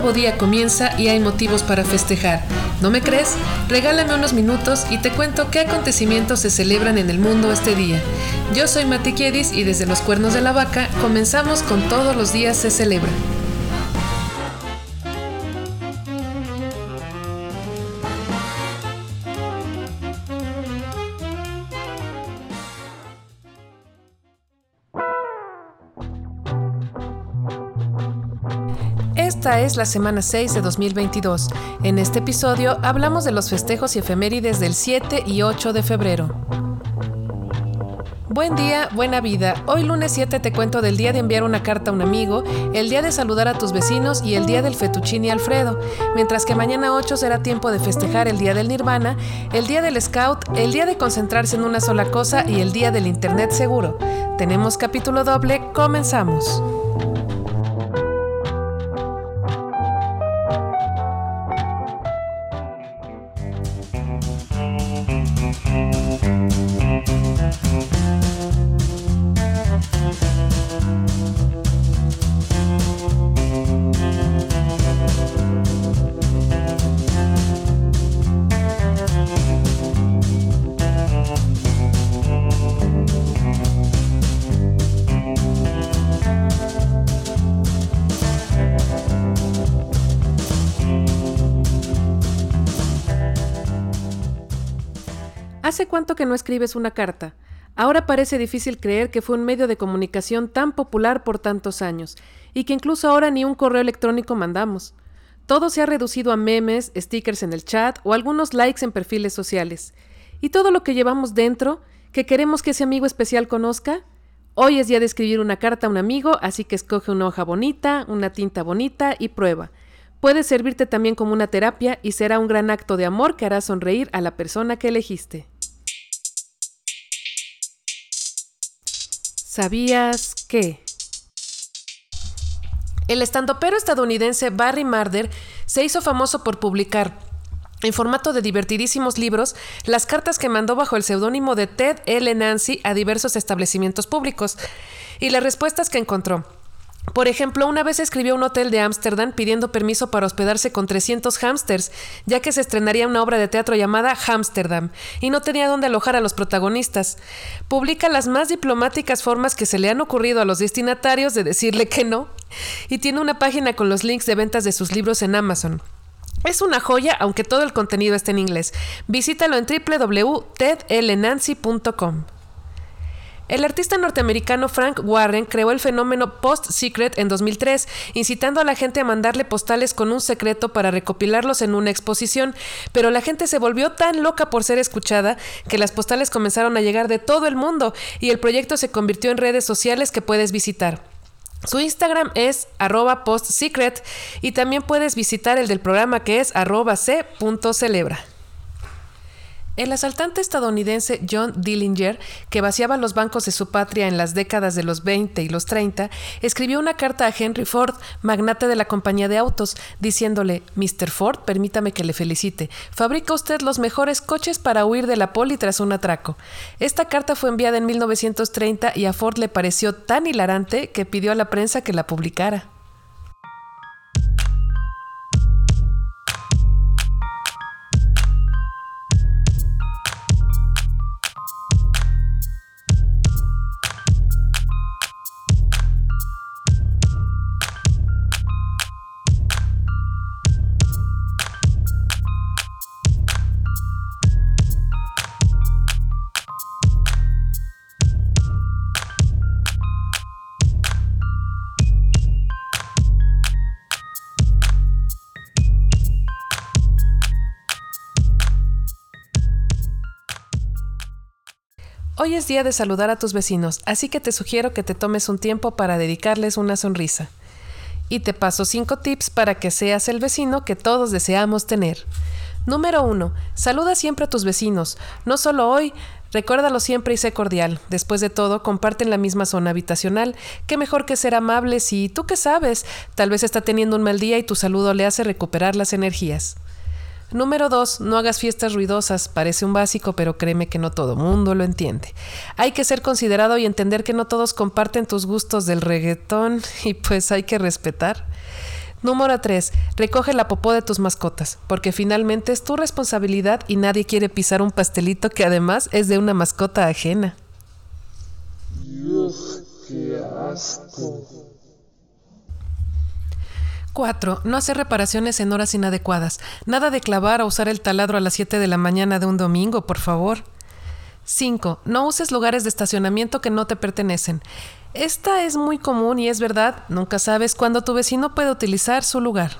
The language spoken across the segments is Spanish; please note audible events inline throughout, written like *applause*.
nuevo día comienza y hay motivos para festejar. ¿No me crees? Regálame unos minutos y te cuento qué acontecimientos se celebran en el mundo este día. Yo soy Mati Kiedis y desde los cuernos de la vaca comenzamos con todos los días se celebra. Esta es la semana 6 de 2022. En este episodio hablamos de los festejos y efemérides del 7 y 8 de febrero. Buen día, buena vida. Hoy lunes 7 te cuento del día de enviar una carta a un amigo, el día de saludar a tus vecinos y el día del fettuccine Alfredo, mientras que mañana 8 será tiempo de festejar el día del nirvana, el día del scout, el día de concentrarse en una sola cosa y el día del internet seguro. Tenemos capítulo doble, comenzamos. ¿Hace cuánto que no escribes una carta? Ahora parece difícil creer que fue un medio de comunicación tan popular por tantos años, y que incluso ahora ni un correo electrónico mandamos. Todo se ha reducido a memes, stickers en el chat o algunos likes en perfiles sociales. ¿Y todo lo que llevamos dentro, que queremos que ese amigo especial conozca? Hoy es día de escribir una carta a un amigo, así que escoge una hoja bonita, una tinta bonita y prueba. Puede servirte también como una terapia y será un gran acto de amor que hará sonreír a la persona que elegiste. ¿Sabías que? El estandopero estadounidense Barry Marder se hizo famoso por publicar, en formato de divertidísimos libros, las cartas que mandó bajo el seudónimo de Ted L. Nancy a diversos establecimientos públicos y las respuestas que encontró. Por ejemplo, una vez escribió un hotel de Ámsterdam pidiendo permiso para hospedarse con 300 hámsters, ya que se estrenaría una obra de teatro llamada Hámsterdam, y no tenía dónde alojar a los protagonistas. Publica las más diplomáticas formas que se le han ocurrido a los destinatarios de decirle que no, y tiene una página con los links de ventas de sus libros en Amazon. Es una joya, aunque todo el contenido esté en inglés. Visítalo en www.tedlnancy.com. El artista norteamericano Frank Warren creó el fenómeno Post-Secret en 2003, incitando a la gente a mandarle postales con un secreto para recopilarlos en una exposición, pero la gente se volvió tan loca por ser escuchada que las postales comenzaron a llegar de todo el mundo y el proyecto se convirtió en redes sociales que puedes visitar. Su Instagram es arroba postsecret y también puedes visitar el del programa que es arroba c.celebra. El asaltante estadounidense John Dillinger, que vaciaba los bancos de su patria en las décadas de los 20 y los 30, escribió una carta a Henry Ford, magnate de la compañía de autos, diciéndole, Mr. Ford, permítame que le felicite, fabrica usted los mejores coches para huir de la poli tras un atraco. Esta carta fue enviada en 1930 y a Ford le pareció tan hilarante que pidió a la prensa que la publicara. Hoy es día de saludar a tus vecinos, así que te sugiero que te tomes un tiempo para dedicarles una sonrisa. Y te paso 5 tips para que seas el vecino que todos deseamos tener. Número 1. Saluda siempre a tus vecinos, no solo hoy, Recuérdalo siempre y sé cordial. Después de todo, comparten la misma zona habitacional. Qué mejor que ser amable si tú qué sabes. Tal vez está teniendo un mal día y tu saludo le hace recuperar las energías. Número 2. No hagas fiestas ruidosas. Parece un básico, pero créeme que no todo mundo lo entiende. Hay que ser considerado y entender que no todos comparten tus gustos del reggaetón *laughs* y pues hay que respetar. Número 3. Recoge la popó de tus mascotas, porque finalmente es tu responsabilidad y nadie quiere pisar un pastelito que además es de una mascota ajena. Dios, qué asco. 4. No hacer reparaciones en horas inadecuadas. Nada de clavar o usar el taladro a las 7 de la mañana de un domingo, por favor. 5. No uses lugares de estacionamiento que no te pertenecen. Esta es muy común y es verdad, nunca sabes cuándo tu vecino puede utilizar su lugar.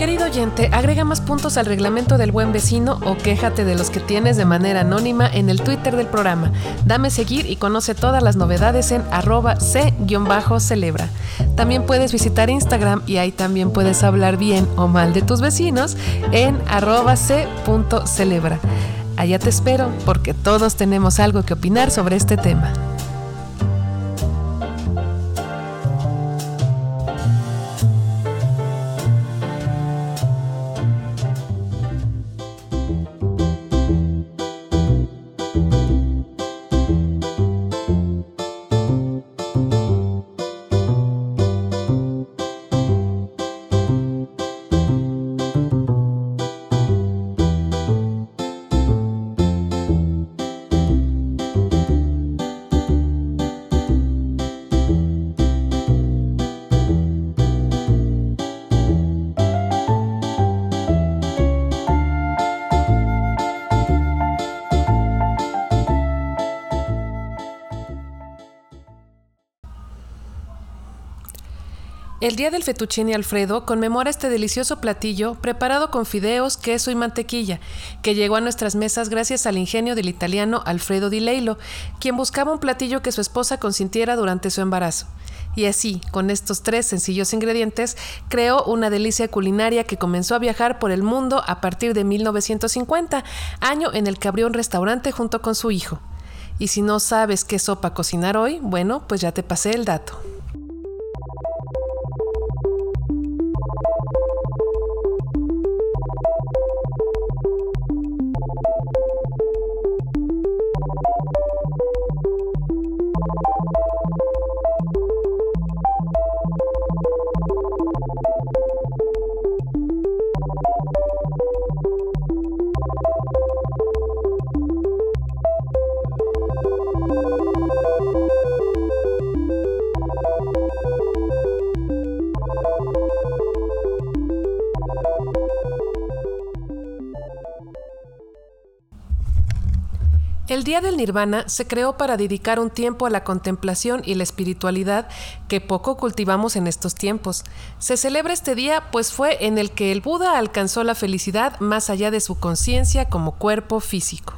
Querido oyente, agrega más puntos al reglamento del buen vecino o quéjate de los que tienes de manera anónima en el Twitter del programa. Dame seguir y conoce todas las novedades en arroba c-celebra. También puedes visitar Instagram y ahí también puedes hablar bien o mal de tus vecinos en arroba c.celebra. Allá te espero porque todos tenemos algo que opinar sobre este tema. El Día del Fettuccine Alfredo conmemora este delicioso platillo preparado con fideos, queso y mantequilla, que llegó a nuestras mesas gracias al ingenio del italiano Alfredo Di Leilo, quien buscaba un platillo que su esposa consintiera durante su embarazo. Y así, con estos tres sencillos ingredientes, creó una delicia culinaria que comenzó a viajar por el mundo a partir de 1950, año en el que abrió un restaurante junto con su hijo. Y si no sabes qué sopa cocinar hoy, bueno, pues ya te pasé el dato. Día del Nirvana se creó para dedicar un tiempo a la contemplación y la espiritualidad que poco cultivamos en estos tiempos. Se celebra este día pues fue en el que el Buda alcanzó la felicidad más allá de su conciencia como cuerpo físico.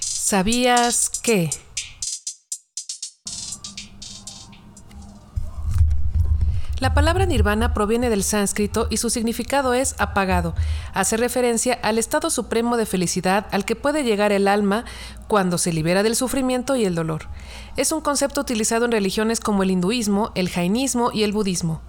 ¿Sabías que? La palabra nirvana proviene del sánscrito y su significado es apagado. Hace referencia al estado supremo de felicidad al que puede llegar el alma cuando se libera del sufrimiento y el dolor. Es un concepto utilizado en religiones como el hinduismo, el jainismo y el budismo.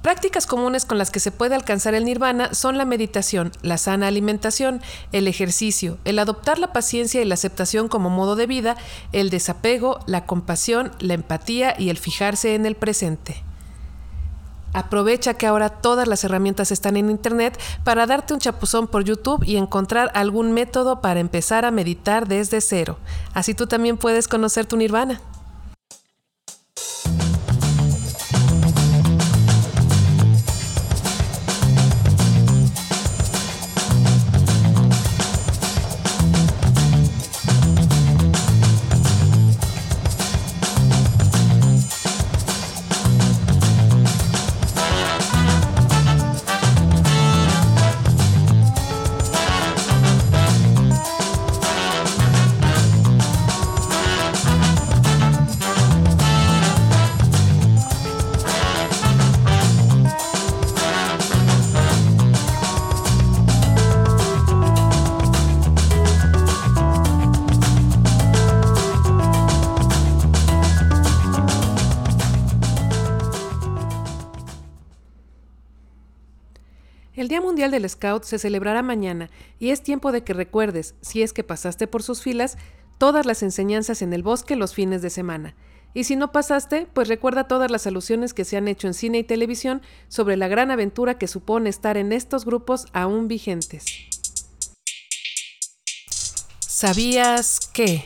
Prácticas comunes con las que se puede alcanzar el nirvana son la meditación, la sana alimentación, el ejercicio, el adoptar la paciencia y la aceptación como modo de vida, el desapego, la compasión, la empatía y el fijarse en el presente. Aprovecha que ahora todas las herramientas están en Internet para darte un chapuzón por YouTube y encontrar algún método para empezar a meditar desde cero. Así tú también puedes conocer tu nirvana. Mundial del Scout se celebrará mañana y es tiempo de que recuerdes, si es que pasaste por sus filas, todas las enseñanzas en el bosque los fines de semana. Y si no pasaste, pues recuerda todas las alusiones que se han hecho en cine y televisión sobre la gran aventura que supone estar en estos grupos aún vigentes. ¿Sabías que?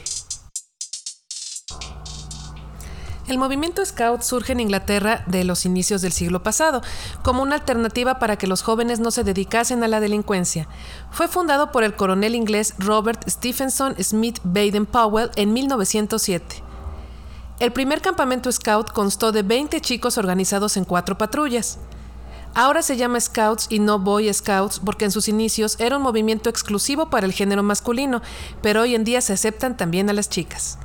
El movimiento Scout surge en Inglaterra de los inicios del siglo pasado, como una alternativa para que los jóvenes no se dedicasen a la delincuencia. Fue fundado por el coronel inglés Robert Stephenson Smith Baden Powell en 1907. El primer campamento Scout constó de 20 chicos organizados en cuatro patrullas. Ahora se llama Scouts y no Boy Scouts porque en sus inicios era un movimiento exclusivo para el género masculino, pero hoy en día se aceptan también a las chicas.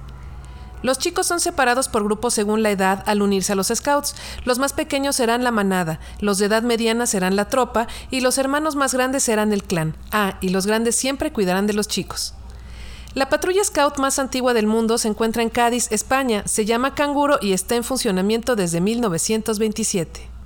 Los chicos son separados por grupos según la edad al unirse a los scouts. Los más pequeños serán la manada, los de edad mediana serán la tropa y los hermanos más grandes serán el clan. Ah, y los grandes siempre cuidarán de los chicos. La patrulla scout más antigua del mundo se encuentra en Cádiz, España. Se llama Canguro y está en funcionamiento desde 1927.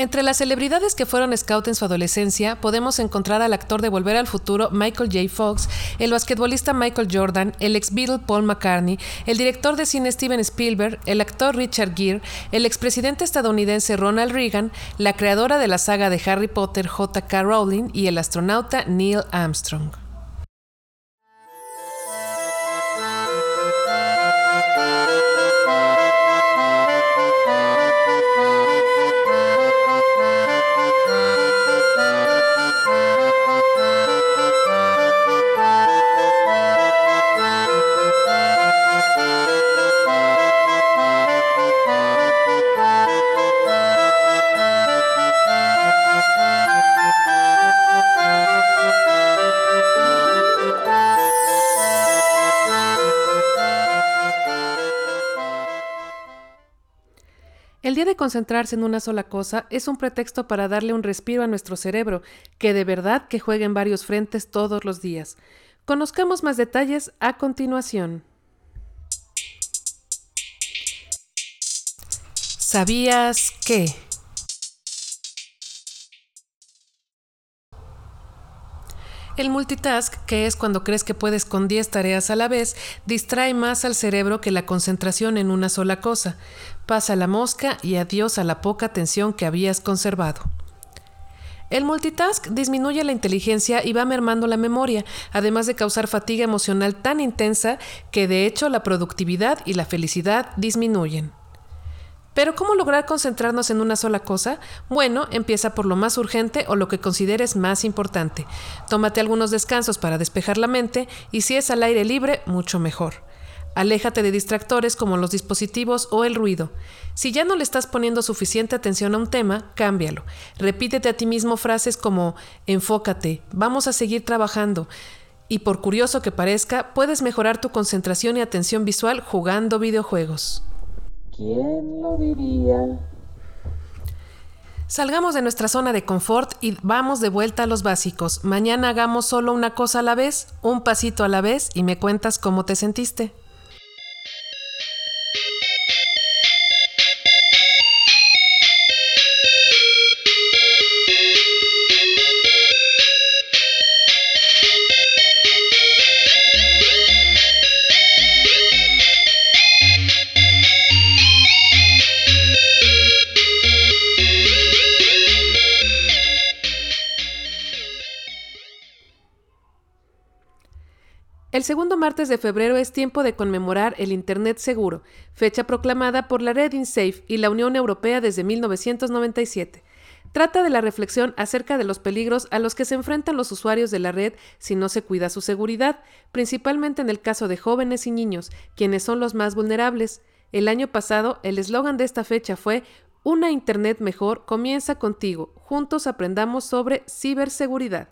Entre las celebridades que fueron scout en su adolescencia, podemos encontrar al actor de Volver al Futuro Michael J. Fox, el basquetbolista Michael Jordan, el ex Beatle Paul McCartney, el director de cine Steven Spielberg, el actor Richard Gere, el expresidente estadounidense Ronald Reagan, la creadora de la saga de Harry Potter J.K. Rowling y el astronauta Neil Armstrong. Concentrarse en una sola cosa es un pretexto para darle un respiro a nuestro cerebro, que de verdad que juega en varios frentes todos los días. Conozcamos más detalles a continuación. ¿Sabías que? El multitask, que es cuando crees que puedes con 10 tareas a la vez, distrae más al cerebro que la concentración en una sola cosa. Pasa la mosca y adiós a la poca atención que habías conservado. El multitask disminuye la inteligencia y va mermando la memoria, además de causar fatiga emocional tan intensa que de hecho la productividad y la felicidad disminuyen. Pero ¿cómo lograr concentrarnos en una sola cosa? Bueno, empieza por lo más urgente o lo que consideres más importante. Tómate algunos descansos para despejar la mente y si es al aire libre, mucho mejor. Aléjate de distractores como los dispositivos o el ruido. Si ya no le estás poniendo suficiente atención a un tema, cámbialo. Repítete a ti mismo frases como enfócate, vamos a seguir trabajando. Y por curioso que parezca, puedes mejorar tu concentración y atención visual jugando videojuegos. ¿Quién lo diría? Salgamos de nuestra zona de confort y vamos de vuelta a los básicos. Mañana hagamos solo una cosa a la vez, un pasito a la vez y me cuentas cómo te sentiste. Segundo martes de febrero es tiempo de conmemorar el Internet seguro, fecha proclamada por la red InSafe y la Unión Europea desde 1997. Trata de la reflexión acerca de los peligros a los que se enfrentan los usuarios de la red si no se cuida su seguridad, principalmente en el caso de jóvenes y niños, quienes son los más vulnerables. El año pasado, el eslogan de esta fecha fue Una Internet mejor comienza contigo. Juntos aprendamos sobre ciberseguridad.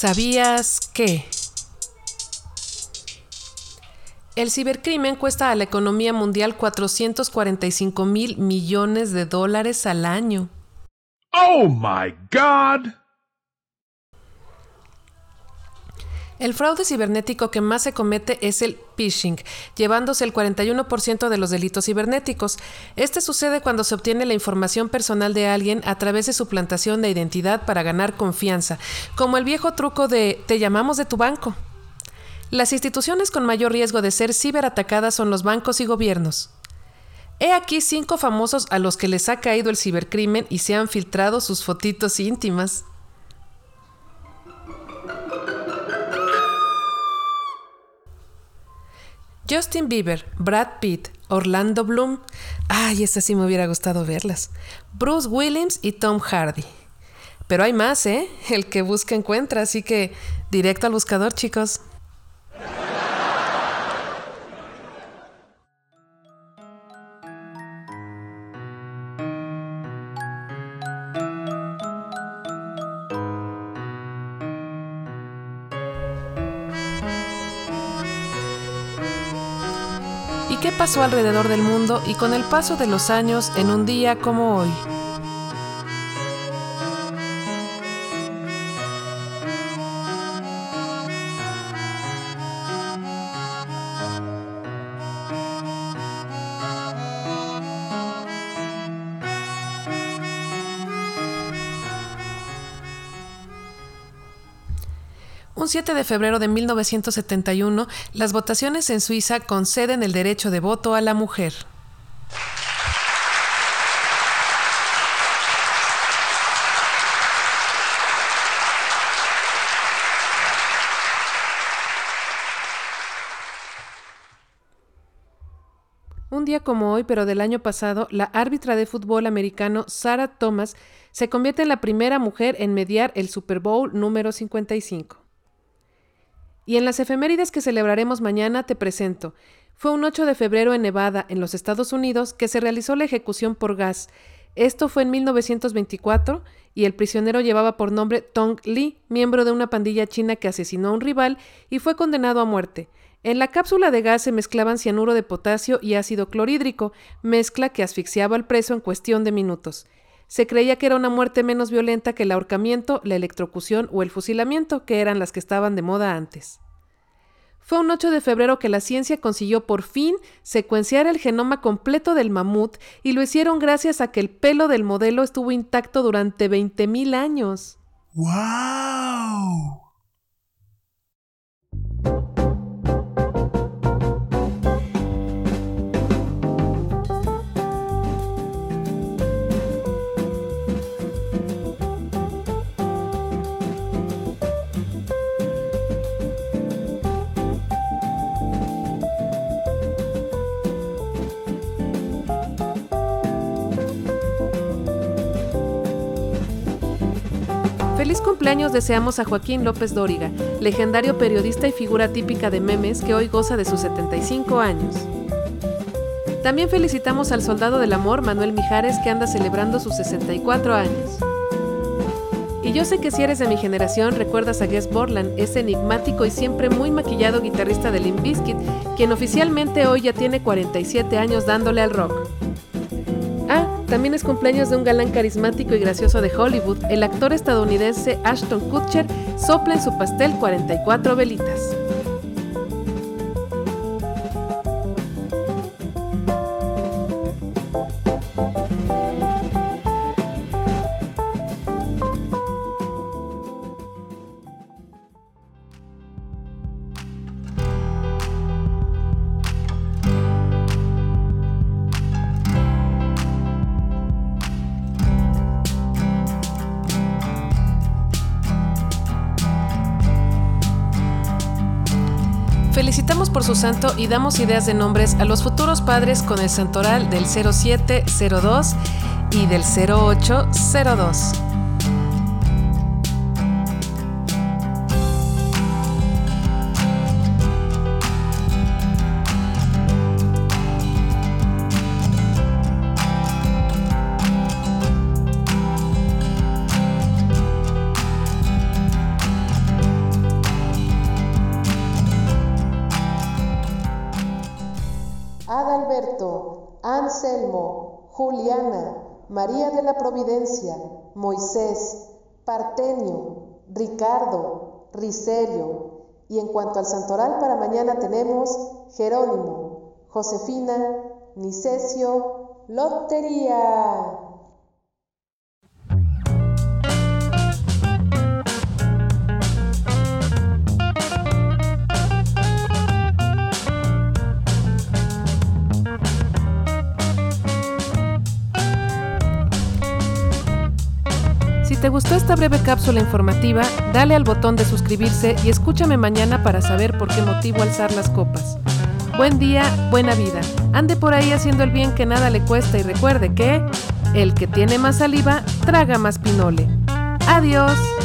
¿Sabías que? El cibercrimen cuesta a la economía mundial 445 mil millones de dólares al año. Oh my God! El fraude cibernético que más se comete es el phishing, llevándose el 41% de los delitos cibernéticos. Este sucede cuando se obtiene la información personal de alguien a través de suplantación de identidad para ganar confianza, como el viejo truco de te llamamos de tu banco. Las instituciones con mayor riesgo de ser ciberatacadas son los bancos y gobiernos. He aquí cinco famosos a los que les ha caído el cibercrimen y se han filtrado sus fotitos íntimas. Justin Bieber, Brad Pitt, Orlando Bloom. Ay, estas sí me hubiera gustado verlas. Bruce Williams y Tom Hardy. Pero hay más, ¿eh? El que busca encuentra, así que directo al buscador, chicos. Alrededor del mundo y con el paso de los años en un día como hoy. Un 7 de febrero de 1971, las votaciones en Suiza conceden el derecho de voto a la mujer. Un día como hoy, pero del año pasado, la árbitra de fútbol americano Sarah Thomas se convierte en la primera mujer en mediar el Super Bowl número 55. Y en las efemérides que celebraremos mañana te presento. Fue un 8 de febrero en Nevada, en los Estados Unidos, que se realizó la ejecución por gas. Esto fue en 1924 y el prisionero llevaba por nombre Tong Li, miembro de una pandilla china que asesinó a un rival y fue condenado a muerte. En la cápsula de gas se mezclaban cianuro de potasio y ácido clorhídrico, mezcla que asfixiaba al preso en cuestión de minutos. Se creía que era una muerte menos violenta que el ahorcamiento, la electrocución o el fusilamiento, que eran las que estaban de moda antes. Fue un 8 de febrero que la ciencia consiguió por fin secuenciar el genoma completo del mamut y lo hicieron gracias a que el pelo del modelo estuvo intacto durante 20.000 años. ¡Wow! Cumpleaños deseamos a Joaquín López Dóriga, legendario periodista y figura típica de memes que hoy goza de sus 75 años. También felicitamos al soldado del amor Manuel Mijares que anda celebrando sus 64 años. Y yo sé que si eres de mi generación recuerdas a Guess Borland, ese enigmático y siempre muy maquillado guitarrista de Limp Bizkit, quien oficialmente hoy ya tiene 47 años dándole al rock. También es cumpleaños de un galán carismático y gracioso de Hollywood. El actor estadounidense Ashton Kutcher sopla en su pastel 44 velitas. Felicitamos por su santo y damos ideas de nombres a los futuros padres con el santoral del 0702 y del 0802. Adalberto, Anselmo, Juliana, María de la Providencia, Moisés, Partenio, Ricardo, Riserio, Y en cuanto al santoral para mañana tenemos Jerónimo, Josefina, Nicesio, Lotería. Te gustó esta breve cápsula informativa, dale al botón de suscribirse y escúchame mañana para saber por qué motivo alzar las copas. Buen día, buena vida. Ande por ahí haciendo el bien que nada le cuesta y recuerde que el que tiene más saliva traga más pinole. Adiós.